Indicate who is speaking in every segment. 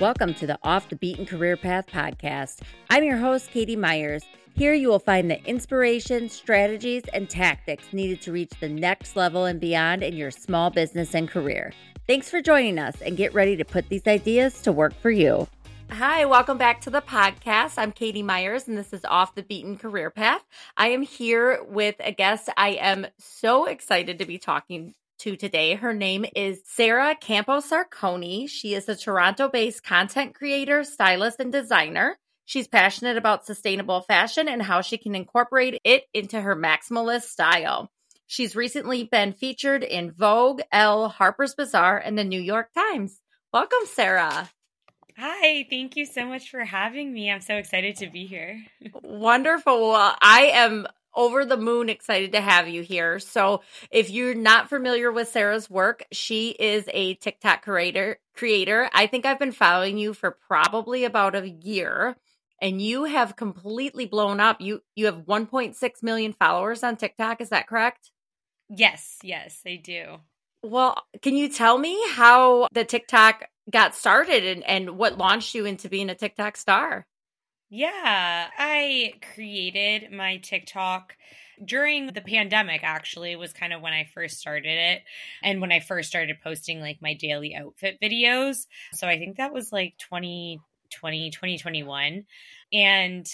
Speaker 1: Welcome to the Off the Beaten Career Path podcast. I'm your host, Katie Myers. Here you will find the inspiration, strategies, and tactics needed to reach the next level and beyond in your small business and career. Thanks for joining us and get ready to put these ideas to work for you. Hi, welcome back to the podcast. I'm Katie Myers, and this is Off the Beaten Career Path. I am here with a guest I am so excited to be talking to today. Her name is Sara Camposarcone. She is a Toronto based content creator, stylist, and designer. She's passionate about sustainable fashion and how she can incorporate it into her maximalist style. She's recently been featured in Vogue, Elle, Harper's Bazaar, and the New York Times. Welcome, Sara.
Speaker 2: Hi, thank you so much for having me. I'm so excited to be here.
Speaker 1: Wonderful. Well, I am over the moon excited to have you here. So, if you're not familiar with Sara's work, she is a TikTok creator. Creator. I think I've been following you for probably about a year and you have completely blown up. You you have 1.6 million followers on TikTok, is that correct?
Speaker 2: Yes, yes, I do.
Speaker 1: Well, can you tell me how the TikTok got started and, and what launched you into being a TikTok star?
Speaker 2: Yeah, I created my TikTok during the pandemic actually was kind of when I first started it and when I first started posting like my daily outfit videos. So I think that was like 2020 2021 and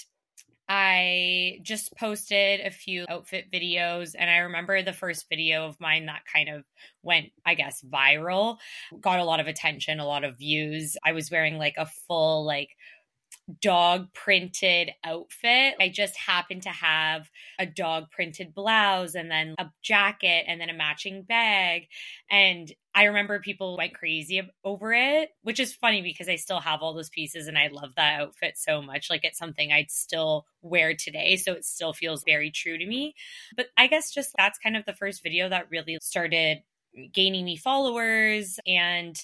Speaker 2: I just posted a few outfit videos, and I remember the first video of mine that kind of went, I guess, viral, got a lot of attention, a lot of views. I was wearing like a full, like, dog printed outfit. I just happened to have a dog printed blouse and then a jacket and then a matching bag. And I remember people went crazy over it, which is funny because I still have all those pieces and I love that outfit so much. Like it's something I'd still wear today. So it still feels very true to me. But I guess just that's kind of the first video that really started gaining me followers and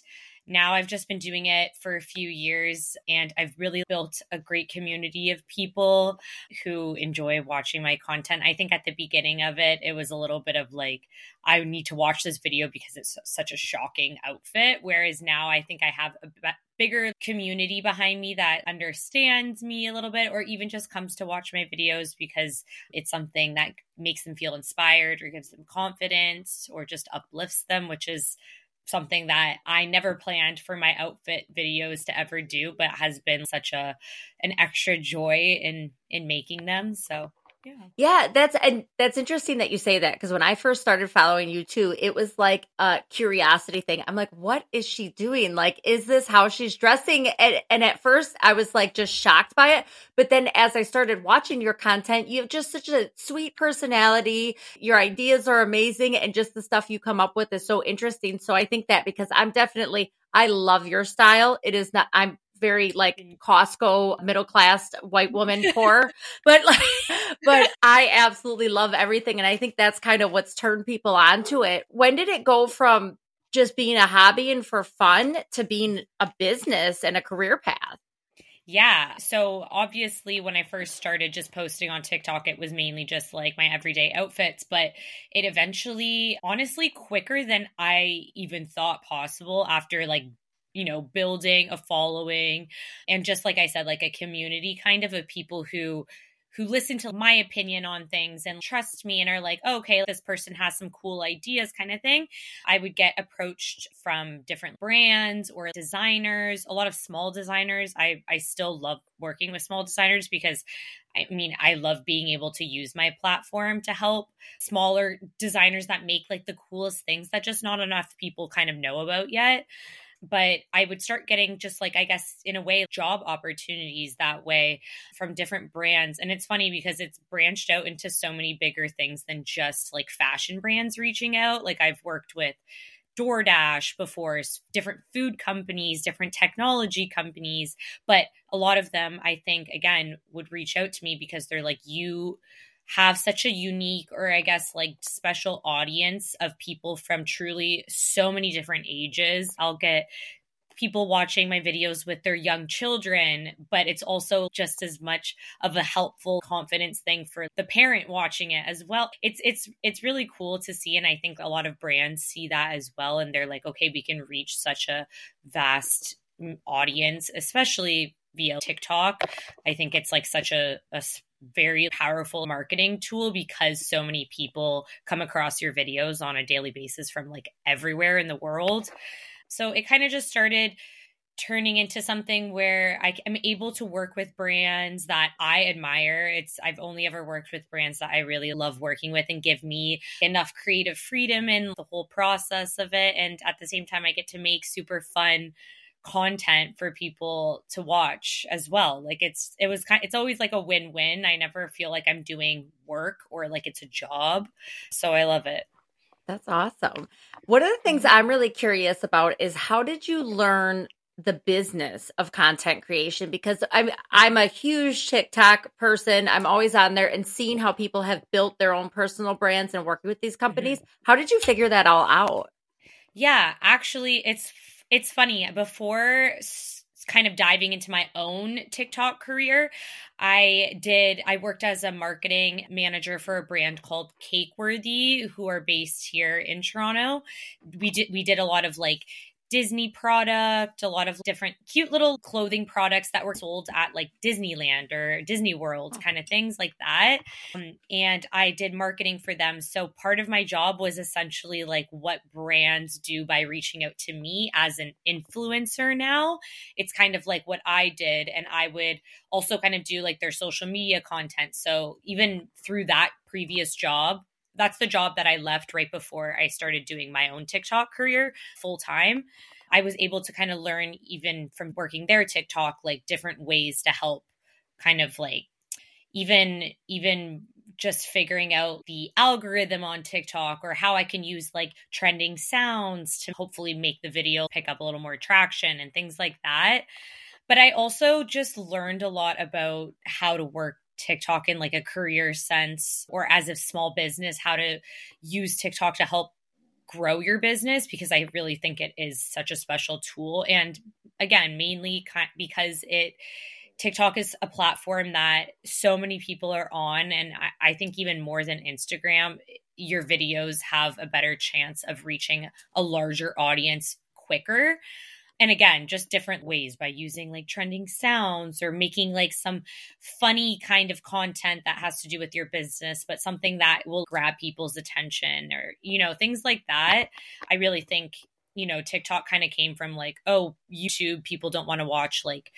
Speaker 2: now I've just been doing it for a few years and I've really built a great community of people who enjoy watching my content. I think at the beginning of it, it was a little bit of like, I need to watch this video because it's such a shocking outfit. Whereas now I think I have a bigger community behind me that understands me a little bit or even just comes to watch my videos because it's something that makes them feel inspired or gives them confidence or just uplifts them, which is something that I never planned for my outfit videos to ever do, but has been such a an extra joy in in making them. So
Speaker 1: yeah. Yeah, that's and that's interesting that you say that because when I first started following you too, it was like a curiosity thing. I'm like, what is she doing? Like, is this how she's dressing? And, and at first, I was like just shocked by it. But then as I started watching your content, you have just such a sweet personality. Your ideas are amazing, and just the stuff you come up with is so interesting. So I think that because I'm definitely I love your style. It is not I'm very like mm. Costco middle class white woman poor, but like, but I absolutely love everything. And I think that's kind of what's turned people onto it. When did it go from just being a hobby and for fun to being a business and a career path?
Speaker 2: Yeah. So obviously, when I first started just posting on TikTok, it was mainly just like my everyday outfits, but it eventually, honestly, quicker than I even thought possible after like you know, building a following and just like I said, like a community kind of of people who who listen to my opinion on things and trust me and are like, oh, okay, this person has some cool ideas kind of thing. I would get approached from different brands or designers, a lot of small designers. I, I still love working with small designers because I mean, I love being able to use my platform to help smaller designers that make like the coolest things that just not enough people kind of know about yet but I would start getting just like, I guess, in a way, job opportunities that way from different brands. And it's funny because it's branched out into so many bigger things than just like fashion brands reaching out. Like, I've worked with DoorDash before, different food companies, different technology companies, but a lot of them, I think, again, would reach out to me because they're like, you have such a unique or I guess like special audience of people from truly so many different ages. I'll get people watching my videos with their young children, but it's also just as much of a helpful confidence thing for the parent watching it as well. It's it's it's really cool to see and I think a lot of brands see that as well and they're like, okay, we can reach such a vast audience, especially via TikTok. I think it's like such a, a very powerful marketing tool because so many people come across your videos on a daily basis from like everywhere in the world. So it kind of just started turning into something where I am able to work with brands that I admire. It's I've only ever worked with brands that I really love working with and give me enough creative freedom in the whole process of it and at the same time I get to make super fun content for people to watch as well. Like it's it was kind it's always like a win-win. I never feel like I'm doing work or like it's a job. So I love it.
Speaker 1: That's awesome. One of the things mm-hmm. I'm really curious about is how did you learn the business of content creation because I'm I'm a huge TikTok person. I'm always on there and seeing how people have built their own personal brands and working with these mm-hmm. companies. Mm-hmm. How did you figure that all out?
Speaker 2: Yeah, actually it's it's funny. Before kind of diving into my own TikTok career, I did I worked as a marketing manager for a brand called Cakeworthy who are based here in Toronto. We did we did a lot of like Disney product, a lot of different cute little clothing products that were sold at like Disneyland or Disney World, oh. kind of things like that. Um, and I did marketing for them. So part of my job was essentially like what brands do by reaching out to me as an influencer now. It's kind of like what I did. And I would also kind of do like their social media content. So even through that previous job, that's the job that I left right before I started doing my own TikTok career full time. I was able to kind of learn even from working there TikTok like different ways to help kind of like even even just figuring out the algorithm on TikTok or how I can use like trending sounds to hopefully make the video pick up a little more traction and things like that. But I also just learned a lot about how to work TikTok in like a career sense or as a small business, how to use TikTok to help grow your business because I really think it is such a special tool. And again, mainly because it, TikTok is a platform that so many people are on. And I, I think even more than Instagram, your videos have a better chance of reaching a larger audience quicker and again just different ways by using like trending sounds or making like some funny kind of content that has to do with your business but something that will grab people's attention or you know things like that. I really think you know tiktok kind of came from like oh youtube people don't want to watch like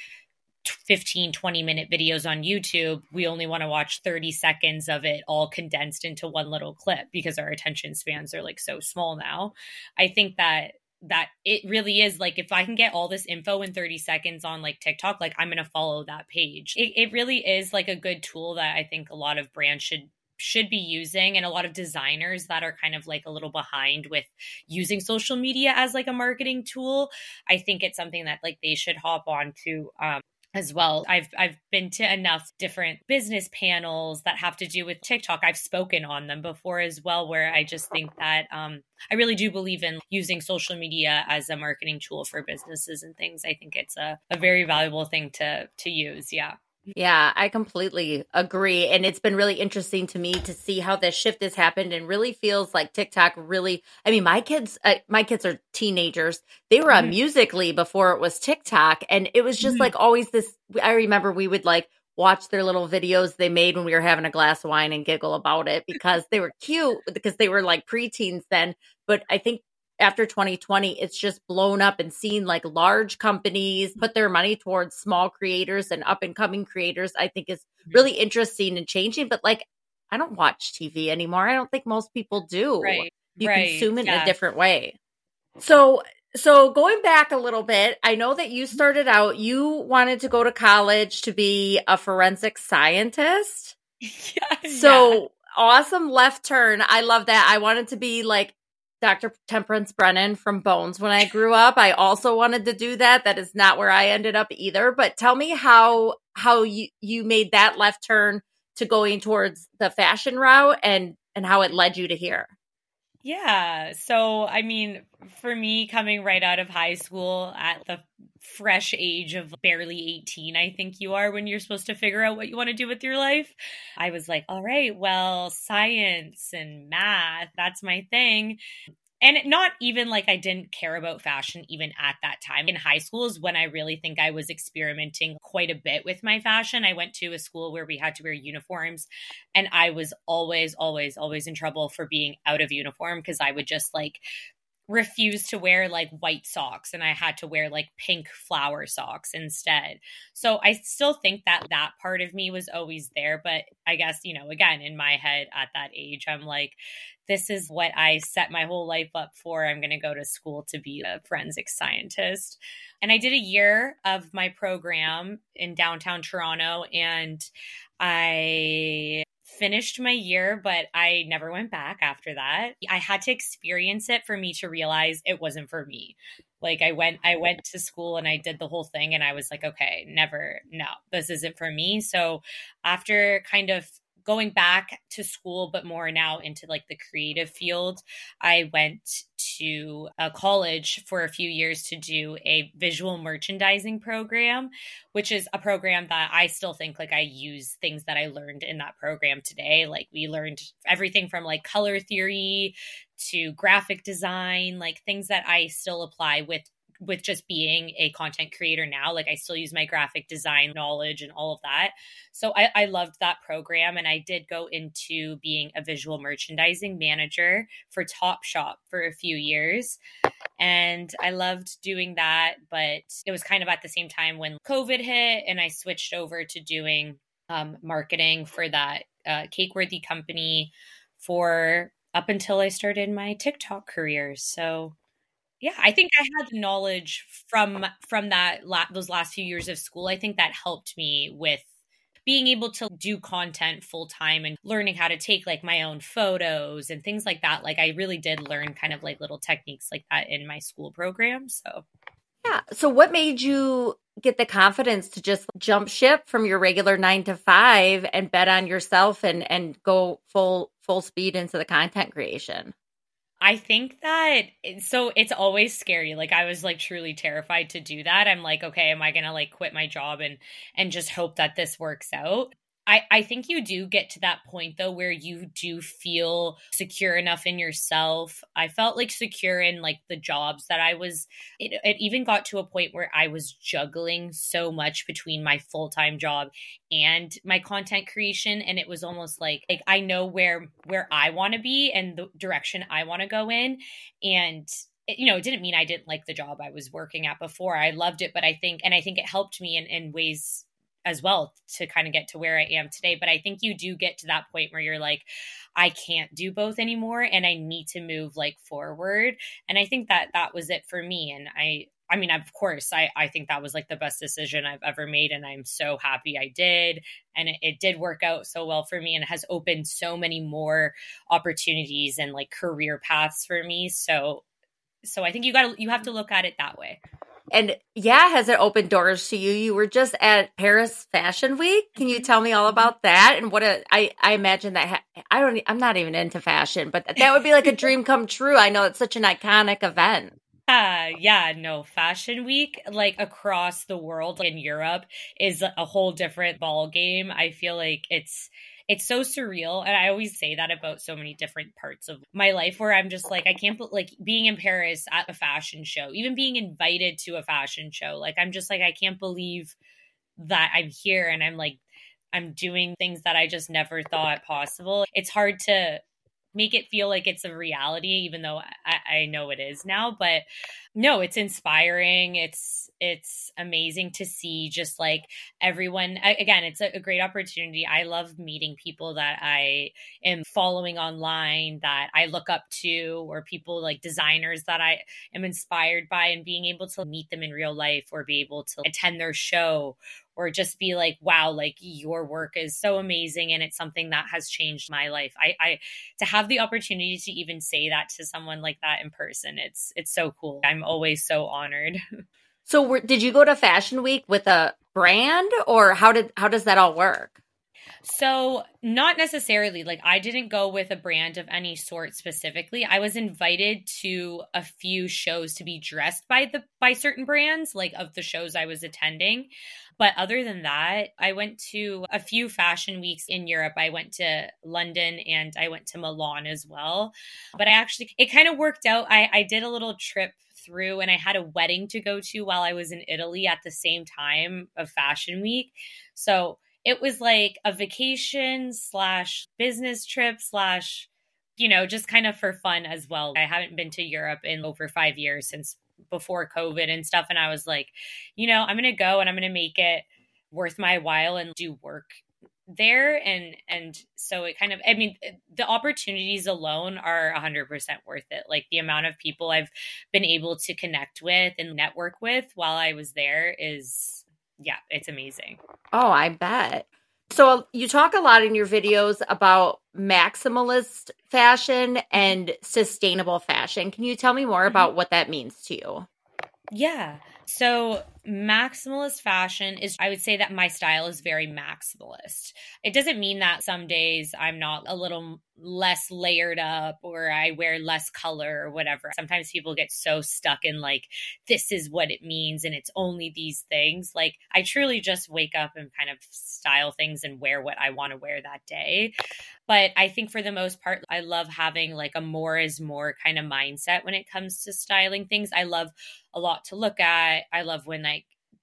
Speaker 2: 15 20 minute videos on youtube. We only want to watch 30 seconds of it all condensed into one little clip because our attention spans are like so small now. I think that that it really is like if I can get all this info in 30 seconds on like TikTok, like I'm gonna follow that page. It, it really is like a good tool that I think a lot of brands should should be using and a lot of designers that are kind of like a little behind with using social media as like a marketing tool i think it's something that like they should hop on to um, as well. I've I've been to enough different business panels that have to do with TikTok. I've spoken on them before as well, where I just think that um, I really do believe in using social media as a marketing tool for businesses and things. I think it's a, a very valuable thing to to use. Yeah.
Speaker 1: Yeah, I completely agree. And it's been really interesting to me to see how this shift has happened and really feels like TikTok really, I mean, my kids, uh, my kids are teenagers. They were mm-hmm. on Musical.ly before it was TikTok. And it was just mm-hmm. like always this, I remember we would like watch their little videos they made when we were having a glass of wine and giggle about it because they were cute because they were like preteens then. But I think after 2020 it's just blown up and seen like large companies put their money towards small creators and up and coming creators i think is mm-hmm. really interesting and changing but like i don't watch tv anymore i don't think most people do
Speaker 2: right
Speaker 1: you
Speaker 2: right.
Speaker 1: consume it yeah. in a different way so so going back a little bit i know that you started out you wanted to go to college to be a forensic scientist
Speaker 2: yeah,
Speaker 1: so yeah. awesome left turn i love that i wanted to be like Dr. Temperance Brennan from Bones when I grew up. I also wanted to do that. That is not where I ended up either. But tell me how how you you made that left turn to going towards the fashion route and and how it led you to here.
Speaker 2: Yeah. So, I mean, for me, coming right out of high school at the fresh age of barely 18, I think you are when you're supposed to figure out what you want to do with your life, I was like, all right, well, science and math, that's my thing. And not even like I didn't care about fashion even at that time. In high school is when I really think I was experimenting quite a bit with my fashion. I went to a school where we had to wear uniforms and I was always always always in trouble for being out of uniform because I would just like refused to wear like white socks and I had to wear like pink flower socks instead. So I still think that that part of me was always there. But I guess, you know, again, in my head at that age, I'm like, this is what I set my whole life up for. I'm going to go to school to be a forensic scientist. And I did a year of my program in downtown Toronto and I finished my year, but I never went back after that. I had to experience it for me to realize it wasn't for me. Like I went I went to school and I did the whole thing and I was like, okay, never, no, this isn't for me. So after kind of going back to school, but more now into like the creative field. I went to a college for a few years to do a visual merchandising program, which is a program that I still think like I use things that I learned in that program today. Like we learned everything from like color theory to graphic design, like things that I still apply with with just being a content creator now. Like I still use my graphic design knowledge and all of that. So I, I loved that program. And I did go into being a visual merchandising manager for Topshop for a few years. And I loved doing that. But it was kind of at the same time when COVID hit and I switched over to doing um, marketing for that uh, Cakeworthy company for up until I started my TikTok career. So yeah, I think I had the knowledge from from that la- those last few years of school. I think that helped me with being able to do content full time and learning how to take like my own photos and things like that. Like I really did learn kind of like little techniques like that in my school program. So
Speaker 1: yeah. So what made you get the confidence to just jump ship from your regular 9 to 5 and bet on yourself and and go full full speed into the content creation?
Speaker 2: I think that so it's always scary. Like I was like truly terrified to do that. I'm like, okay, am I going to like quit my job and and just hope that this works out? I, I think you do get to that point though where you do feel secure enough in yourself. I felt like secure in like the jobs that I was it, it even got to a point where I was juggling so much between my full-time job and my content creation and it was almost like like I know where where I want to be and the direction I want to go in and you know, it didn't mean I didn't like the job I was working at before. I loved it, but I think, and I think it helped me in, in ways as well to kind of get to where I am today. But I think you do get to that point where you're like, I can't do both anymore and I need to move like forward. And I think that that was it for me. And I, I mean, of course, I, I think that was like the best decision I've ever made. And I'm so happy I did. And it, it did work out so well for me and has opened so many more opportunities and like career paths for me. So, so I think you got to, you have to look at it that way.
Speaker 1: And yeah, has it opened doors to you? You were just at Paris Fashion Week. Can you mm-hmm. tell me all about that? And what a, I, I imagine that ha- I don't, I'm not even into fashion, but that would be like a dream come true. I know it's such an iconic event.
Speaker 2: Uh, yeah, no, Fashion Week, like across the world in Europe, is a whole different ball game. I feel like it's it's so surreal and i always say that about so many different parts of my life where i'm just like i can't like being in paris at a fashion show even being invited to a fashion show like i'm just like i can't believe that i'm here and i'm like i'm doing things that i just never thought possible. It's hard to make it feel like it's a reality even though I, I know it is now but no it's inspiring. It's it's amazing to see just like everyone again it's a, a, great opportunity. I love meeting people that i am following online that i look up to or people like designers that i am inspired by and being able to meet them in real life or be able to attend their show or just be like wow like your work is so amazing and it's something that has changed my life. I i to have the opportunity to even say that to someone like that in person it's it's so cool. I'm always so honored
Speaker 1: So, did you go to Fashion Week with a brand, or how did how does that all work?
Speaker 2: So, not necessarily. Like, I didn't go with a brand of any sort specifically. I was invited to a few shows to be dressed by the by certain brands, like of the shows I was attending. But other than that, I went to a few fashion weeks in Europe. I went to London and I went to Milan as well. But I actually, it kind of worked out. I, I did a little trip through and I had a wedding to go to while I was in Italy at the same time of Fashion Week. So it was like a vacation slash business trip slash you know just kind of for fun as well i haven't been to europe in over five years since before covid and stuff and i was like you know i'm gonna go and i'm gonna make it worth my while and do work there and and so it kind of i mean the opportunities alone are 100% worth it like the amount of people i've been able to connect with and network with while i was there is yeah, it's amazing.
Speaker 1: Oh, I bet. So you talk a lot in your videos about maximalist fashion and sustainable fashion. Can you tell me more mm-hmm. about what that means to you?
Speaker 2: Yeah. So, maximalist fashion is, I would say that my style is very maximalist. It doesn't mean that some days I'm not a little less layered up or I wear less color or whatever. Sometimes people get so stuck in like, this is what it means and it's only these things. Like, I truly just wake up and kind of style things and wear what I want to wear that day. But I think for the most part, I love having like a more is more kind of mindset when it comes to styling things. I love a lot to look at. I love when like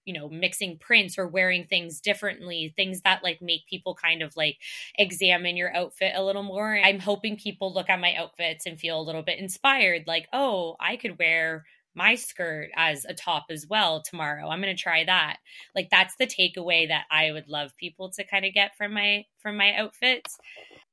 Speaker 2: you know mixing prints or wearing things differently things that like make people kind of like examine your outfit a little more. I'm hoping people look at my outfits and feel a little bit inspired like oh i could wear my skirt as a top as well tomorrow. I'm going to try that. Like that's the takeaway that i would love people to kind of get from my from my outfits.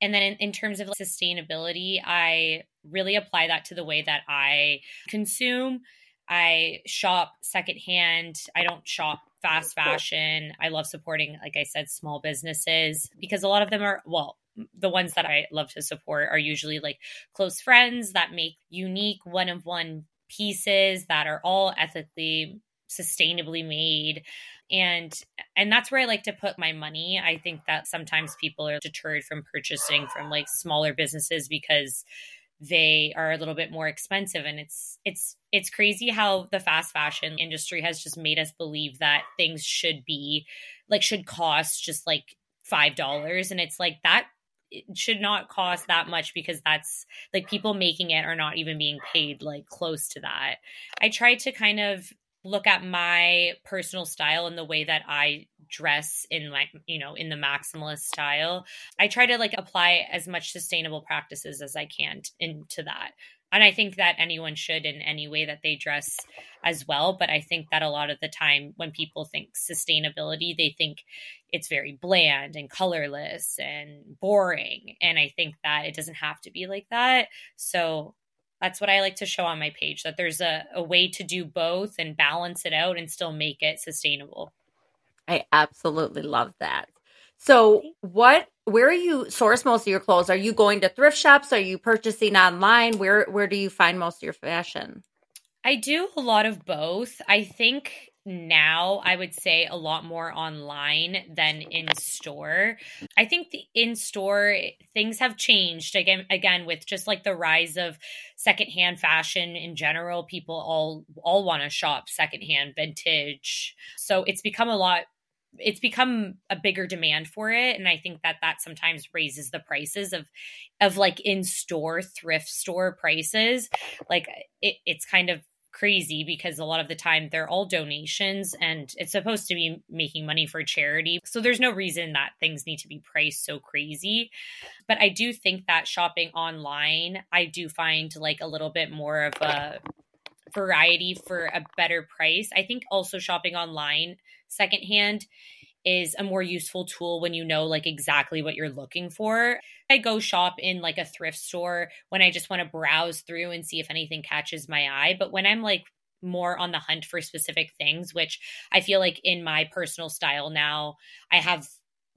Speaker 2: And then in, in terms of like, sustainability i really apply that to the way that i consume I shop secondhand. I don't shop fast fashion. I love supporting, like I said, small businesses because a lot of them are, well, the ones that I love to support are usually like close friends that make unique one of one pieces that are all ethically sustainably made and and that's where i like to put my money i think that sometimes people are deterred from purchasing from like smaller businesses because they are a little bit more expensive. And it's it's it's crazy how the fast fashion industry has just made us believe that things should be like should cost just like five dollars. And it's like that it should not cost that much because that's like people making it are not even being paid like close to that. I try to kind of look at my personal style and the way that I dress in like you know in the maximalist style i try to like apply as much sustainable practices as i can into that. And i think that anyone should in any way that they dress as well but i think that a lot of the time when people think sustainability they think it's very bland and colorless and boring and i think that it doesn't have to be like that. So that's what I like to show on my page that there's a, a way to do both and balance it out and still make it sustainable.
Speaker 1: I absolutely love that. So, what where are you source most of your clothes? Are you going to thrift shops? Are you purchasing online? Where where do you find most of your fashion?
Speaker 2: I do a lot of both. I think now I would say a lot more online than in store. I think the in store things have changed again again with just like the rise of secondhand fashion in general. People all all want to shop secondhand vintage. So it's become a lot it's become a bigger demand for it and i think that that sometimes raises the prices of of like in store thrift store prices like it, it's kind of crazy because a lot of the time they're all donations and it's supposed to be making money for charity. So there's no reason that things need to be priced so crazy. But I do think that shopping online, I do find like a little bit more of a variety for a better price. I think also shopping online secondhand is a more useful tool when you know like exactly what you're looking for. I go shop in like a thrift store when I just want to browse through and see if anything catches my eye, but when I'm like more on the hunt for specific things, which I feel like in my personal style now, I have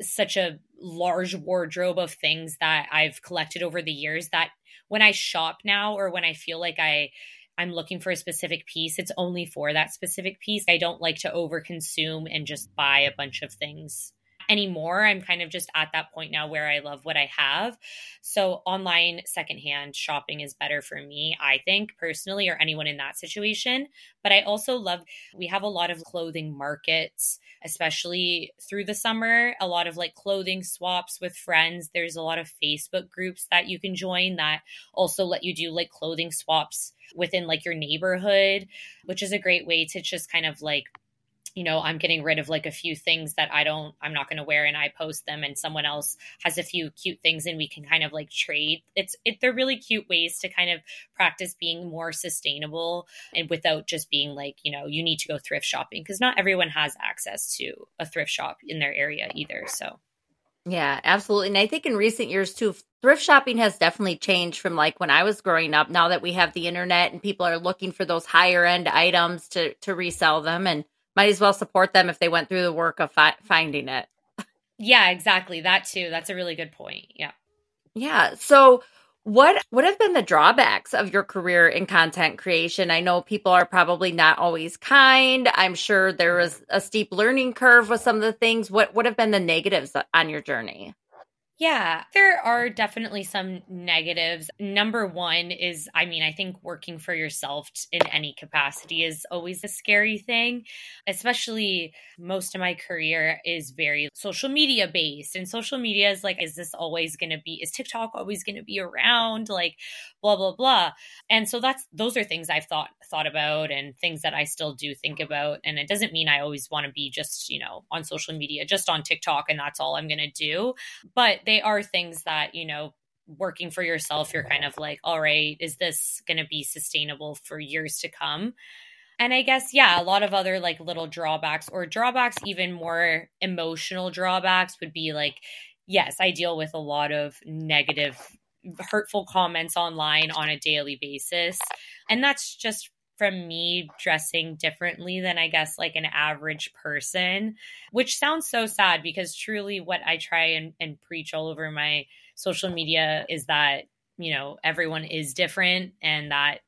Speaker 2: such a large wardrobe of things that I've collected over the years that when I shop now or when I feel like I I'm looking for a specific piece, it's only for that specific piece. I don't like to overconsume and just buy a bunch of things. Anymore. I'm kind of just at that point now where I love what I have. So online secondhand shopping is better for me, I think personally, or anyone in that situation. But I also love, we have a lot of clothing markets, especially through the summer, a lot of like clothing swaps with friends. There's a lot of Facebook groups that you can join that also let you do like clothing swaps within like your neighborhood, which is a great way to just kind of like you know i'm getting rid of like a few things that i don't i'm not going to wear and i post them and someone else has a few cute things and we can kind of like trade it's it, they're really cute ways to kind of practice being more sustainable and without just being like you know you need to go thrift shopping because not everyone has access to a thrift shop in their area either so
Speaker 1: yeah, absolutely. And I think in recent years too, thrift shopping has definitely changed from like when I was growing up. Now that we have the internet and people are looking for those higher end items to to resell them and might as well support them if they went through the work of fi- finding it.
Speaker 2: Yeah, exactly. That too. That's a really good point. Yeah.
Speaker 1: Yeah. So what what have been the drawbacks of your career in content creation? I know people are probably not always kind. I'm sure there was a steep learning curve with some of the things. What what have been the negatives on your journey?
Speaker 2: Yeah, there are definitely some negatives. Number one is, I mean, I think working for yourself in any capacity is always a scary thing, especially most of my career is very social media based. And social media is like, is this always going to be, is TikTok always going to be around? Like, blah, blah, blah. And so that's, those are things I've thought, thought about and things that I still do think about. And it doesn't mean I always want to be just, you know, on social media, just on TikTok and that's all I'm going to do. But they are things that, you know, working for yourself, you're kind of like, all right, is this going to be sustainable for years to come? And I guess, yeah, a lot of other like little drawbacks or drawbacks, even more emotional drawbacks would be like, yes, I deal with a lot of negative, hurtful comments online on a daily basis. And that's just from me dressing differently than I guess like an average person, which sounds so sad because truly what I try and, and preach all over my social media is that, you know, everyone is different and that,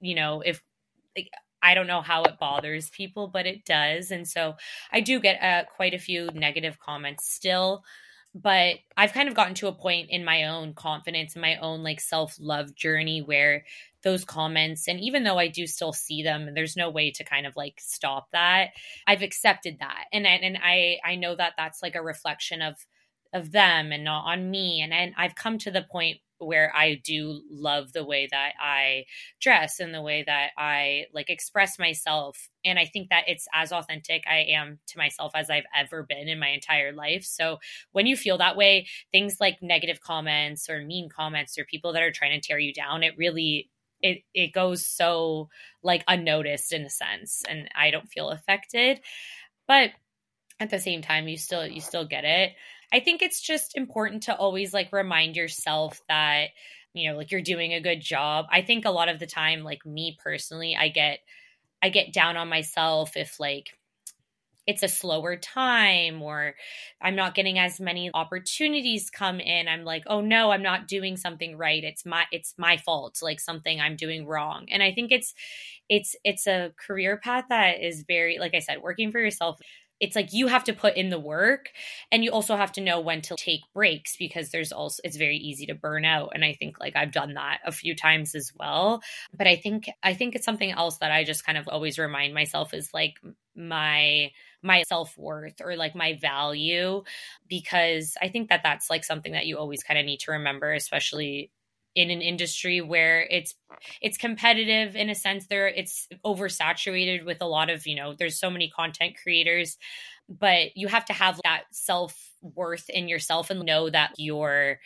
Speaker 2: you know, if like, I don't know how it bothers people, but it does. And so I do get uh, quite a few negative comments still but I've kind of gotten to a point in my own confidence and my own like self love journey where those comments and even though I do still see them there's no way to kind of like stop that. I've accepted that and and I I know that that's like a reflection of of them and not on me and and I've come to the point where I do love the way that I dress and the way that I like express myself. And I think that it's as authentic I am to myself as I've ever been in my entire life. So when you feel that way, things like negative comments or mean comments or people that are trying to tear you down, it really it it goes so like unnoticed in a sense and I don't feel affected. But at the same time you still you still get it I think it's just important to always like remind yourself that, you know, like you're doing a good job. I think a lot of the time, like me personally, I get I get down on myself if like it's a slower time or I'm not getting as many opportunities come in. I'm like, "Oh no, I'm not doing something right. It's my it's my fault, like something I'm doing wrong." And I think it's it's it's a career path that is very like I said, working for yourself it's like you have to put in the work and you also have to know when to take breaks because there's also it's very easy to burn out and i think like i've done that a few times as well. But i think i think it's something else that i just kind of always remind myself is like my my self-worth or like my value because i think that that's like something that you always kind of need to remember especially in an industry where it's it's competitive in a sense there it's oversaturated with a lot of you know there's so many content creators but you have to have that self-worth in yourself and know that you're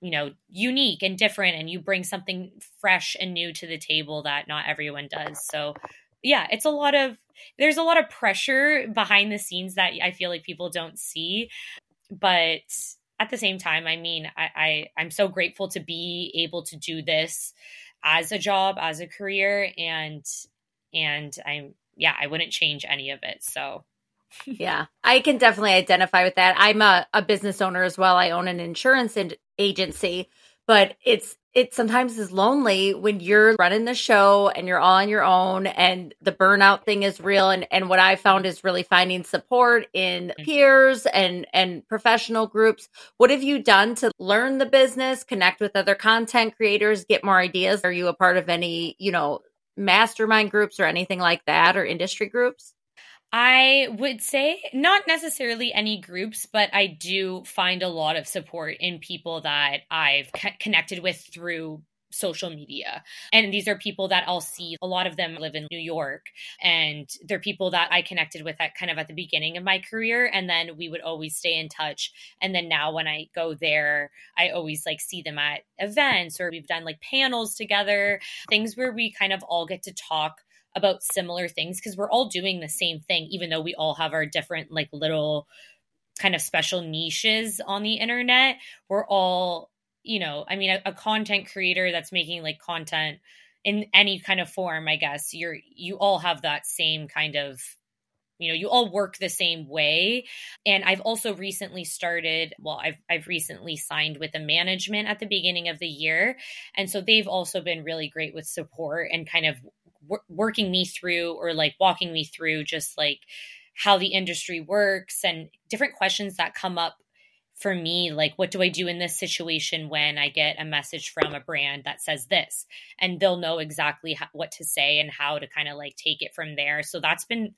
Speaker 2: you know unique and different and you bring something fresh and new to the table that not everyone does. So yeah it's a lot of there's a lot of pressure behind the scenes that i feel like people don't see but at the same time, I mean, I, I I'm so grateful to be able to do this as a job, as a career, and and I'm yeah, I wouldn't change any of it. So
Speaker 1: yeah, I can definitely identify with that. I'm a, a business owner as well. I own an insurance in- agency, but it's it sometimes is lonely when you're running the show and you're all on your own and the burnout thing is real. And and what i found is really finding support in mm-hmm. peers and and professional groups. What have you done to learn the business connect with other content creators get more ideas? Are you a part of any you know mastermind groups or anything like that or industry groups
Speaker 2: I would say not necessarily any groups, but I do find a lot of support in people that I've connected with through social media. And these are people that I'll see. A lot of them live in New York. And they're people that I connected with at kind of at the beginning of my career. And then we would always stay in touch. And then now when I go there, I always like see them at events or we've done like panels together, things where we kind of all get to talk about similar things because we're all doing the same thing, even though we all have our different, like, little kind of special niches on the internet. We're all, you know, I mean, a, a content creator that's making like content in any kind of form, I guess, you're, you all have that same kind of you know you all work the same way and i've also recently started well i've i've recently signed with a management at the beginning of the year and so they've also been really great with support and kind of working me through or like walking me through just like how the industry works and different questions that come up for me like what do i do in this situation when i get a message from a brand that says this? And they'll know exactly how, what to say and how to kind of like take it from there. So that's been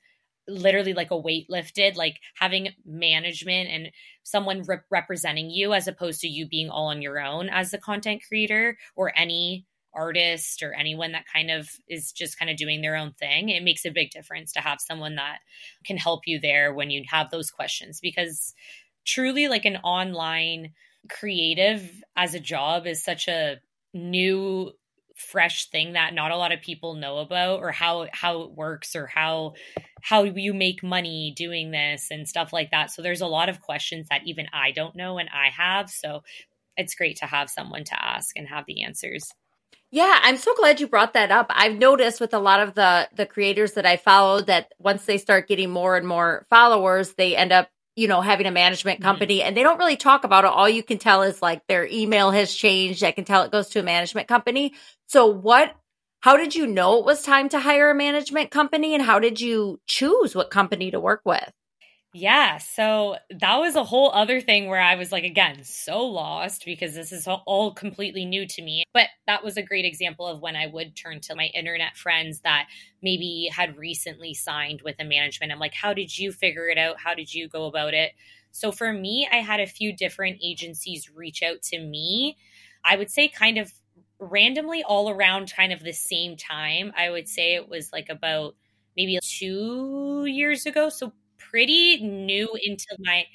Speaker 2: literally like a weight lifted like having management and someone re- representing you as opposed to you being all on your own as a content creator or any artist or anyone that kind of is just kind of doing their own thing, it makes a big difference to have someone that can help you there when you have those questions because truly like an online creative as a job is such a new fresh thing that not a lot of people know about or how how it works or how how you make money doing this and stuff like that. So there's a lot of questions that even I don't know and I have. So it's great to have someone to ask and have the answers
Speaker 1: yeah, I'm so glad you brought that up. I've noticed with a lot of the the creators that I follow that once they start getting more and more followers, they end up, you know, having a management mm-hmm. company mm-hmm. and they don't really talk about it. All you can tell is like their email has changed. I can tell it goes to a management company. So what how did you know it was time to hire a management company and how did you choose what company to work with?
Speaker 2: Yeah. So that was a whole other thing where I was like, again, so lost because this is all completely new to me. But that was a great example of when I would turn to my internet friends that maybe had recently signed with a management. I'm like, how did you figure it out? How did you go about it? So for me, I had a few different agencies reach out to me. I would say kind of randomly all around kind of the same time. I would say it was like about maybe two years ago. So pretty new into my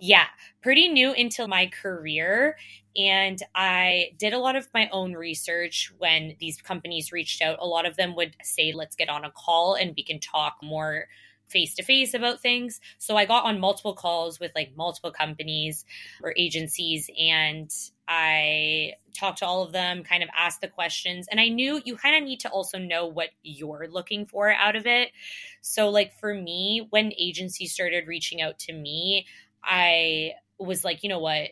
Speaker 2: yeah, pretty new into my career. And I did a lot of my own research when these companies reached out. A lot of them would say, let's get on a call and we can talk more face to face about things. So I got on multiple calls with like multiple companies or agencies and I talked to all of them, kind of asked the questions. And I knew you kind of need to also know what you're looking for out of it. So, like for me, when agencies started reaching out to me, I was like, you know what?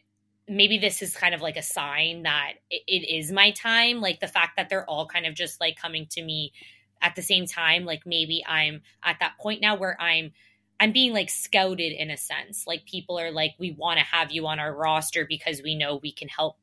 Speaker 2: Maybe this is kind of like a sign that it is my time. Like the fact that they're all kind of just like coming to me at the same time like maybe i'm at that point now where i'm i'm being like scouted in a sense like people are like we want to have you on our roster because we know we can help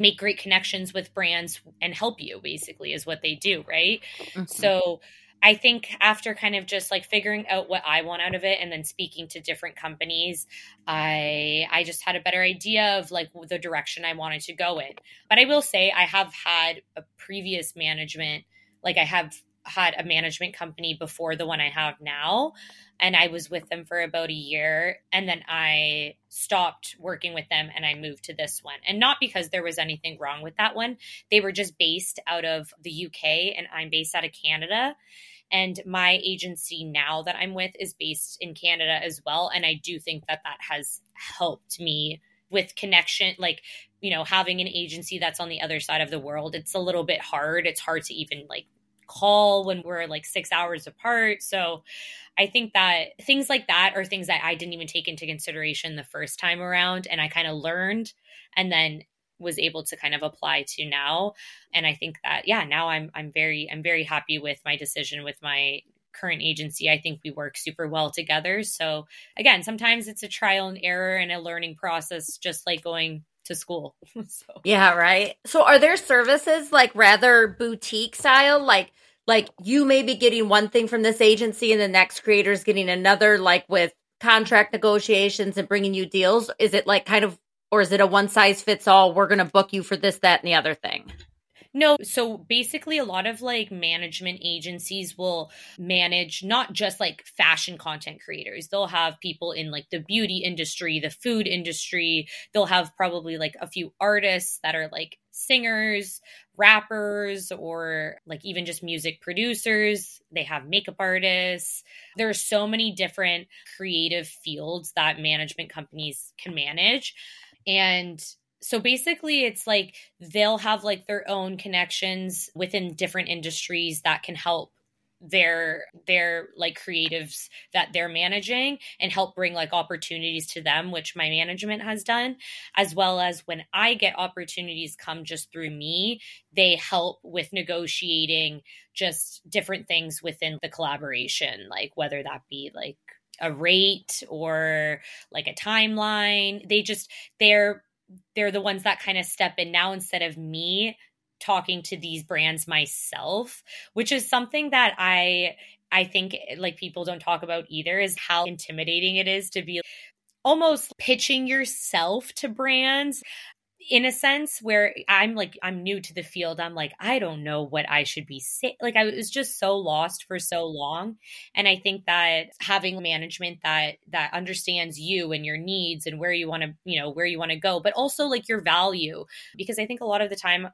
Speaker 2: make great connections with brands and help you basically is what they do right mm-hmm. so I think after kind of just like figuring out what I want out of it and then speaking to different companies, I I just had a better idea of like the direction I wanted to go in. But I will say I have had a previous management like I have had a management company before the one I have now. And I was with them for about a year. And then I stopped working with them and I moved to this one. And not because there was anything wrong with that one, they were just based out of the UK and I'm based out of Canada. And my agency now that I'm with is based in Canada as well. And I do think that that has helped me with connection, like, you know, having an agency that's on the other side of the world. It's a little bit hard. It's hard to even like call when we're like six hours apart. So I think that things like that are things that I didn't even take into consideration the first time around. And I kind of learned. And then was able to kind of apply to now and i think that yeah now i'm i'm very i'm very happy with my decision with my current agency i think we work super well together so again sometimes it's a trial and error and a learning process just like going to school.
Speaker 1: So. yeah right? So are there services like rather boutique style? Like like you may be getting one thing from this agency and the next creator is getting another like with contract negotiations and bringing you deals? Is it like kind of or is it a one size fits all we're going to book you for this that and the other thing
Speaker 2: no, so basically, a lot of like management agencies will manage not just like fashion content creators. They'll have people in like the beauty industry, the food industry. They'll have probably like a few artists that are like singers, rappers, or like even just music producers. They have makeup artists. There are so many different creative fields that management companies can manage. And so basically it's like they'll have like their own connections within different industries that can help their their like creatives that they're managing and help bring like opportunities to them which my management has done as well as when i get opportunities come just through me they help with negotiating just different things within the collaboration like whether that be like a rate or like a timeline. They just they're they're the ones that kind of step in now instead of me talking to these brands myself, which is something that I I think like people don't talk about either is how intimidating it is to be almost pitching yourself to brands in a sense where I'm like I'm new to the field. I'm like I don't know what I should be saying. Like I was just so lost for so long, and I think that having management that that understands you and your needs and where you want to you know where you want to go, but also like your value, because I think a lot of the time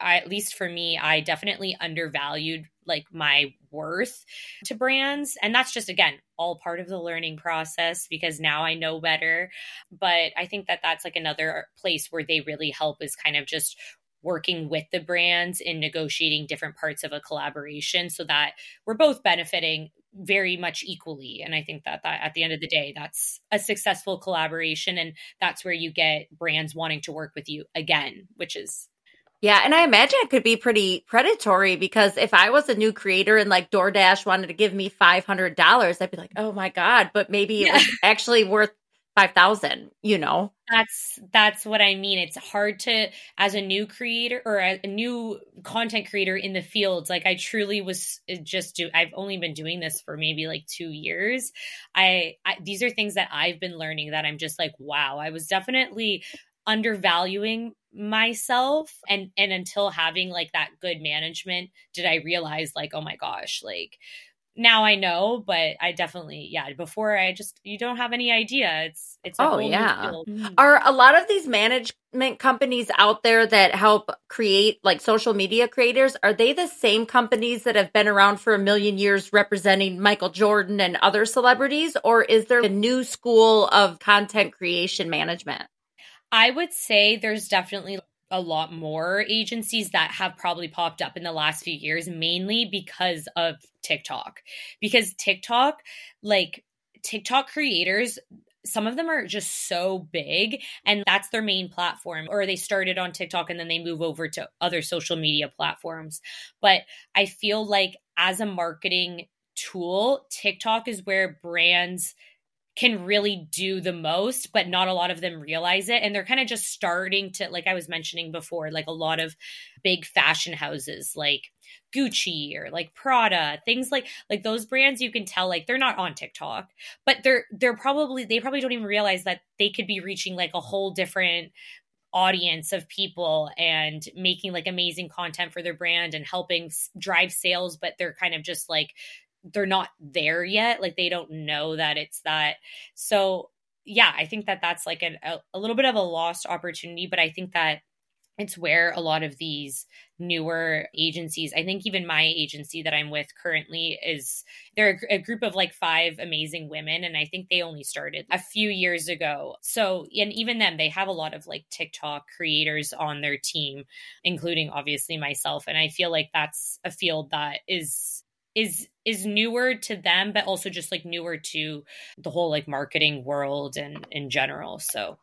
Speaker 2: I, at least for me, I definitely undervalued like my worth to brands. And that's just, again, all part of the learning process because now I know better. But I think that that's like another place where they really help is kind of just working with the brands in negotiating different parts of a collaboration so that we're both benefiting very much equally and i think that that at the end of the day that's a successful collaboration and that's where you get brands wanting to work with you again which is
Speaker 1: yeah, and I imagine it could be pretty predatory because if I was a new creator and like DoorDash wanted to give me five hundred dollars, I'd be like, "Oh my god!" But maybe yeah. it was actually worth five thousand. You know,
Speaker 2: that's that's what I mean. It's hard to as a new creator or a, a new content creator in the field. Like I truly was uh, just do. I've only been doing this for maybe like two years. I, I these are things that I've been learning that I'm just like, wow. I was definitely undervaluing myself. And and until having like that good management did i realize like oh my gosh like now i know but i definitely yeah before i just you don't have any idea. It's it's
Speaker 1: oh yeah. mm-hmm. are a lot of these management companies out there that help create like social media creators are they the same companies that have been around for a million years representing michael jordan and other celebrities? Or is there a new school of content creation management
Speaker 2: I would say there's definitely a lot more agencies that have probably popped up in the last few years, mainly because of TikTok. Because TikTok, like TikTok creators, some of them are just so big and that's their main platform or they started on TikTok and then they move over to other social media platforms. But I feel like as a marketing tool, TikTok is where brands can really do the most, but not a lot of them realize it. And they're kind of just starting to, like I was mentioning before, like a lot of big fashion houses like Gucci or like Prada, things like like those brands you can tell like they're not on TikTok, but they're they're probably they probably don't even realize that they could be reaching like a whole different audience of people and making like amazing content for their brand and helping drive sales but they're kind of just like they're not there yet like they don't know that it's that. So yeah i think that that's like a, a little bit of a lost opportunity but i think that it's where a lot of these newer agencies i think even my agency that i'm with currently is they're a, group of like five amazing women and i think they only started a few years ago. So and even then they have a lot of like tiktok creators on their team including obviously myself and i feel like that's a field that is is is newer to them but also just like newer to the whole like marketing world and in general so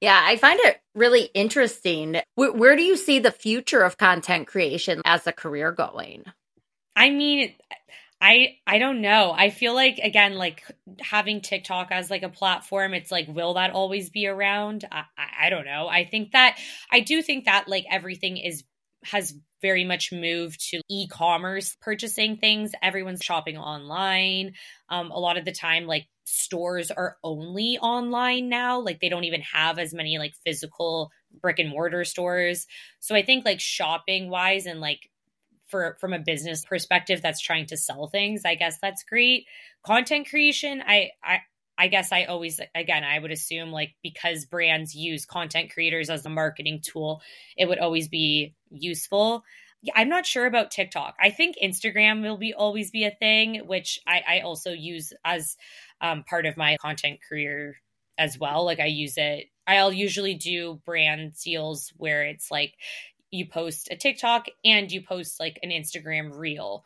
Speaker 1: Yeah, I find it really interesting. Where, where, do you see the future of content creation as a career going?
Speaker 2: I mean, I I don't know. I feel like again, like having TikTok as like a platform, it's like, will that always be around? I, I, I don't know. I think that I do think that like everything is has very much moved to e-commerce purchasing things. Everyone's shopping online. Um, a lot of the time, like stores are only online now. Like they don't even have as many like physical brick and mortar stores. So I think like shopping wise and like for from a business perspective that's trying to sell things i guess that's great content creation i i I guess I always, again, I would assume like because brands use content creators as a marketing tool, it would always be useful. I'm not sure about TikTok. I think Instagram will be always be a thing, which I, I also use as um, part of my content career as well. Like I use it. I'll usually do brand deals where it's like you post a TikTok and you post like an Instagram reel.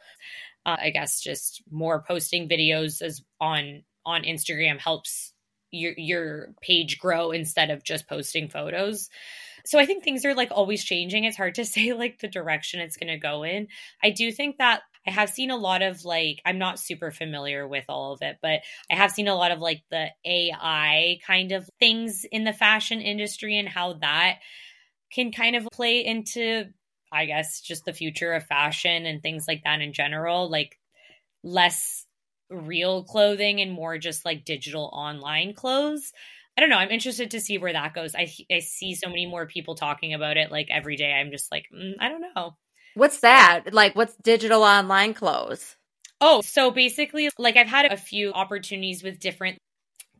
Speaker 2: Uh, I guess just more posting videos as on on Instagram helps your your page grow instead of just posting photos. So I think things are like always changing. It's hard to say like the direction it's going to go in. I do think that I have seen a lot of like I'm not super familiar with all of it, but I have seen a lot of like the AI kind of things in the fashion industry and how that can kind of play into I guess just the future of fashion and things like that in general, like less real clothing and more just like digital online clothes. I don't know. I'm interested to see where that goes. I I see so many more people talking about it like every day. I'm just like, mm, I don't know.
Speaker 1: What's that? Like what's digital online clothes?
Speaker 2: Oh, so basically like I've had a few opportunities with different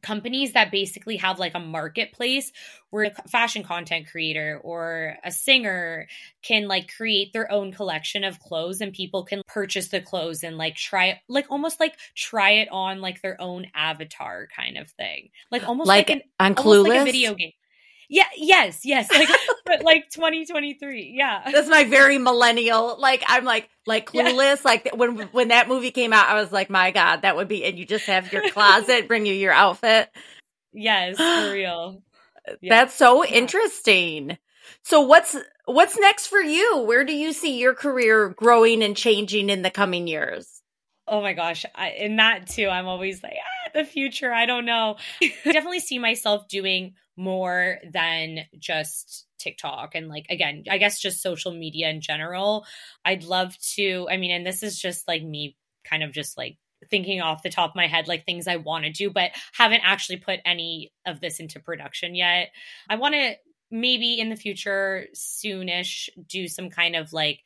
Speaker 2: companies that basically have like a marketplace where a fashion content creator or a singer can like create their own collection of clothes and people can purchase the clothes and like try it like almost like try it on like their own avatar kind of thing like almost like, like an
Speaker 1: on Clueless?
Speaker 2: like a video game yeah, yes, yes. Like but like 2023. Yeah.
Speaker 1: That's my very millennial. Like I'm like like clueless. Yeah. Like when when that movie came out, I was like, my God, that would be and you just have your closet bring you your outfit.
Speaker 2: Yes, for real.
Speaker 1: Yeah. That's so interesting. So what's what's next for you? Where do you see your career growing and changing in the coming years?
Speaker 2: Oh my gosh, I, in that too, I'm always like, ah, the future. I don't know. I definitely see myself doing more than just TikTok and like again, I guess just social media in general. I'd love to, I mean, and this is just like me kind of just like thinking off the top of my head like things I want to do but haven't actually put any of this into production yet. I want to maybe in the future soonish do some kind of like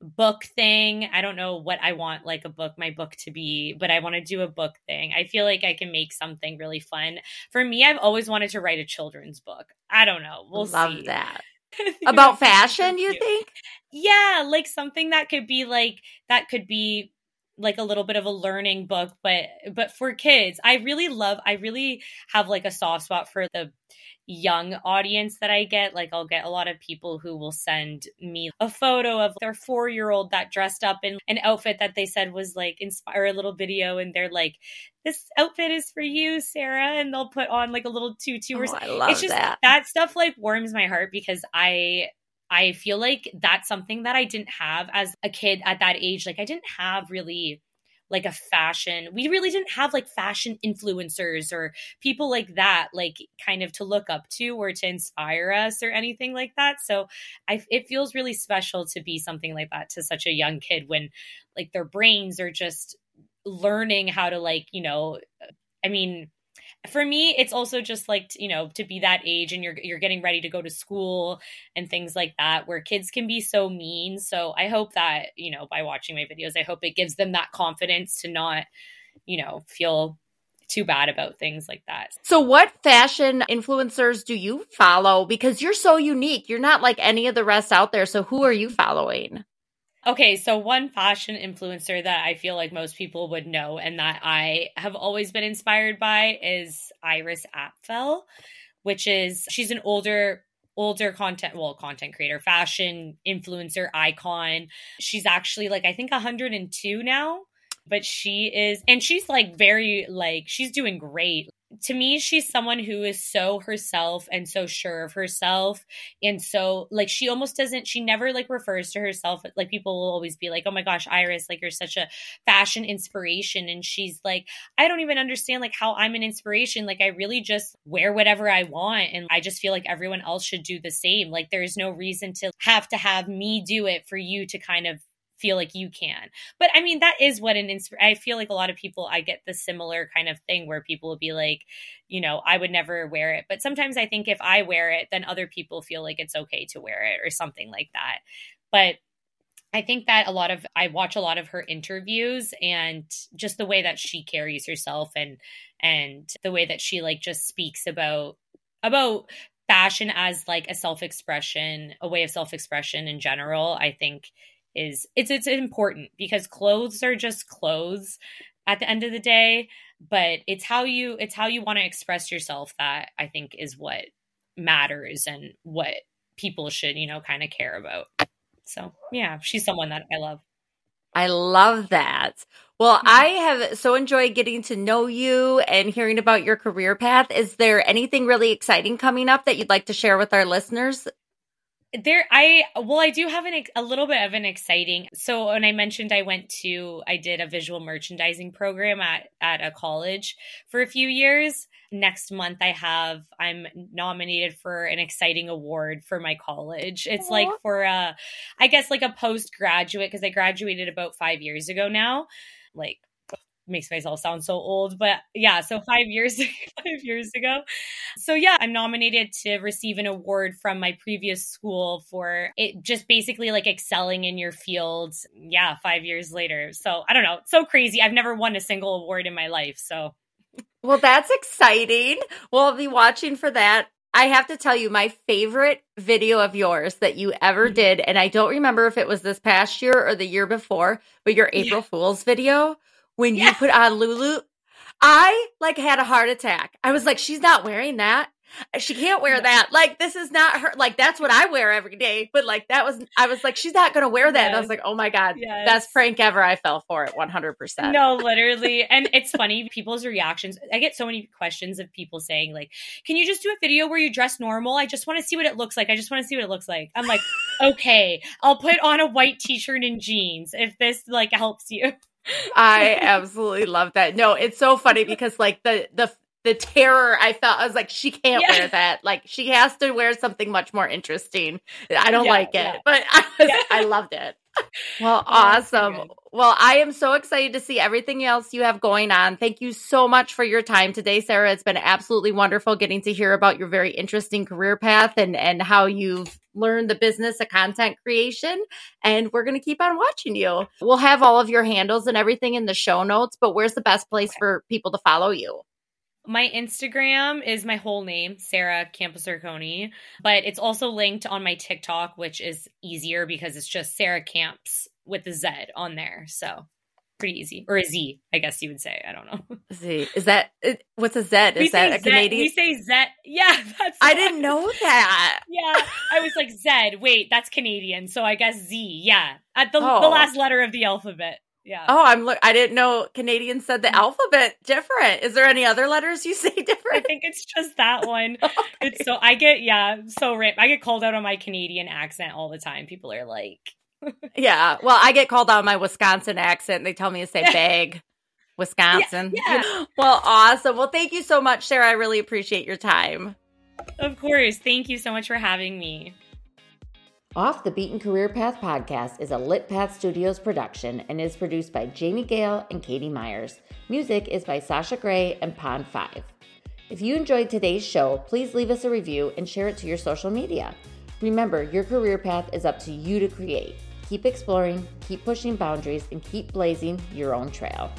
Speaker 2: book thing. I don't know what I want like a book, my book to be, but I want to do a book thing. I feel like I can make something really fun. For me, I've always wanted to write a children's book. I don't know. We'll
Speaker 1: Love
Speaker 2: see.
Speaker 1: that. About fashion, you think?
Speaker 2: Yeah, like something that could be like that could be like a little bit of a learning book but but for kids i really love i really have like a soft spot for the young audience that I get. Like, I'll get a lot of people who will send me a photo of their four year old that dressed up in an outfit that they said was like inspire a little video. And they're like, this outfit is for you, Sara. And they'll put on like a little tutu or
Speaker 1: oh, something. I love
Speaker 2: it's just
Speaker 1: that.
Speaker 2: that stuff like warms my heart because I I feel like that's something that I didn't have as a kid at that age. Like I didn't have really like a fashion we really didn't have like fashion influencers or people like that like kind of to look up to or to inspire us or anything like that so i it feels really special to be something like that to such a young kid when like their brains are just learning how to like you know i mean for me it's also just like you know to be that age and you're you're getting ready to go to school and things like that where kids can be so mean so i hope that you know by watching my videos i hope it gives them that confidence to not you know feel too bad about things like that.
Speaker 1: So, what fashion influencers do you follow? Because you're so unique. You're not like any of the rest out there. So, who are you following?
Speaker 2: Okay, so one fashion influencer that I feel like most people would know and that I have always been inspired by is Iris Apfel, which is she's an older older content well content creator fashion influencer icon. She's actually like i think 102 now but she is and she's like very like she's doing great to me, she's someone who is so herself and so sure of herself. And so, like, she almost doesn't, she never like refers to herself. Like, people will always be like, oh my gosh, Iris, like, you're such a fashion inspiration. And she's like, I don't even understand like how I'm an inspiration. Like, I really just wear whatever I want. And I just feel like everyone else should do the same. Like, there's no reason to have to have me do it for you to kind of feel like you can. But I mean, that is what an I feel like a lot of people, I get the similar kind of thing where people will be like, you know, I would never wear it. But sometimes I think if I wear it, then other people feel like it's okay to wear it or something like that. But I think that a lot of I watch a lot of her interviews and just the way that she carries herself and and the way that she like just speaks about about fashion as like a self-expression, a way of self-expression in general, I think is it's it's important because clothes are just clothes at the end of the day but it's how you it's how you want to express yourself that i think is what matters and what people should you know kind of care about. So yeah she's someone that i love.
Speaker 1: I love that. Well i have so enjoyed getting to know you and hearing about your career path. Is there anything really exciting coming up that you'd like to share with our listeners
Speaker 2: there i well i do have an a little bit of an exciting so when i mentioned i went to i did a visual merchandising program at at a college for a few years next month i have i'm nominated for an exciting award for my college it's Aww. like for a i guess like a postgraduate because i graduated about five years ago now like makes myself sound so old, but yeah, so 5 years 5 years ago. So yeah, I'm nominated to receive an award from my previous school for it just basically like excelling in your field. Yeah, 5 years later. So I don't know, so crazy. I've never won a single award in my life, so
Speaker 1: well, that's exciting. We'll be watching for that. I have to tell you, my favorite video of yours that you ever mm-hmm. did, and I don't remember if it was this past year or the year before, but your April yeah. Fool's video when yeah. you put on Lulu, I like had a heart attack. I was like, she's not wearing that. She can't wear that. Like, this is not her. Like, that's what I wear every day. But like, that was, I was like, she's not going to wear that. Yes. And I was like, oh my God, yes. best prank ever. I fell for it 100%.
Speaker 2: No, literally. and it's funny, people's reactions. I get so many questions of people saying, like, can you just do a video where you dress normal? I just want to see what it looks like. I just want to see what it looks like. I'm like, okay, I'll put on a white t shirt and jeans if this like helps you.
Speaker 1: I absolutely love that. No, it's so funny because like the the the terror I felt, I was like, she can't yeah. wear that. Like she has to wear something much more interesting. I don't yeah, like it, yeah. but I was, I loved it. Well, oh, awesome. Well, I am so excited to see everything else you have going on. Thank you so much for your time today, Sara. It's been absolutely wonderful getting to hear about your very interesting career path and and how you've learned the business of content creation. And we're going to keep on watching you. We'll have all of your handles and everything in the show notes, but where's the best place for people to follow you?
Speaker 2: My Instagram is my whole name, Sara Camposarcone, but it's also linked on my TikTok, which is easier because it's just Sara Camps with the Z on there. So pretty easy, or a Z, I guess you would say. I don't know.
Speaker 1: Z is that what's a Z? Is we that a Z, Canadian?
Speaker 2: We say Z. Yeah,
Speaker 1: that's. I didn't know that.
Speaker 2: yeah, I was like Z. Wait, that's Canadian, so I guess Z. Yeah, at the oh. the last letter of the alphabet. Yeah.
Speaker 1: Oh, I'm look. I didn't know Canadians said the mm. alphabet different. Is there any other letters you say different? I
Speaker 2: think it's just that one. okay. It's so I get yeah so rip. I get called out on my Canadian accent all the time. People are like,
Speaker 1: yeah. Well, I get called out on my Wisconsin accent. They tell me to say bag. Wisconsin. Yeah, yeah. Well, awesome. Well, thank you so much, Sara. I really appreciate your time.
Speaker 2: Of course. Thank you so much for having me.
Speaker 1: Off the Beaten Career Path podcast is a Lit Path Studios production and is produced by Jamie Gale and Katie Myers. Music is by Sasha Gray and Pond 5. If you enjoyed today's show, please leave us a review and share it to your social media. Remember, your career path is up to you to create. Keep exploring, keep pushing boundaries, and keep blazing your own trail.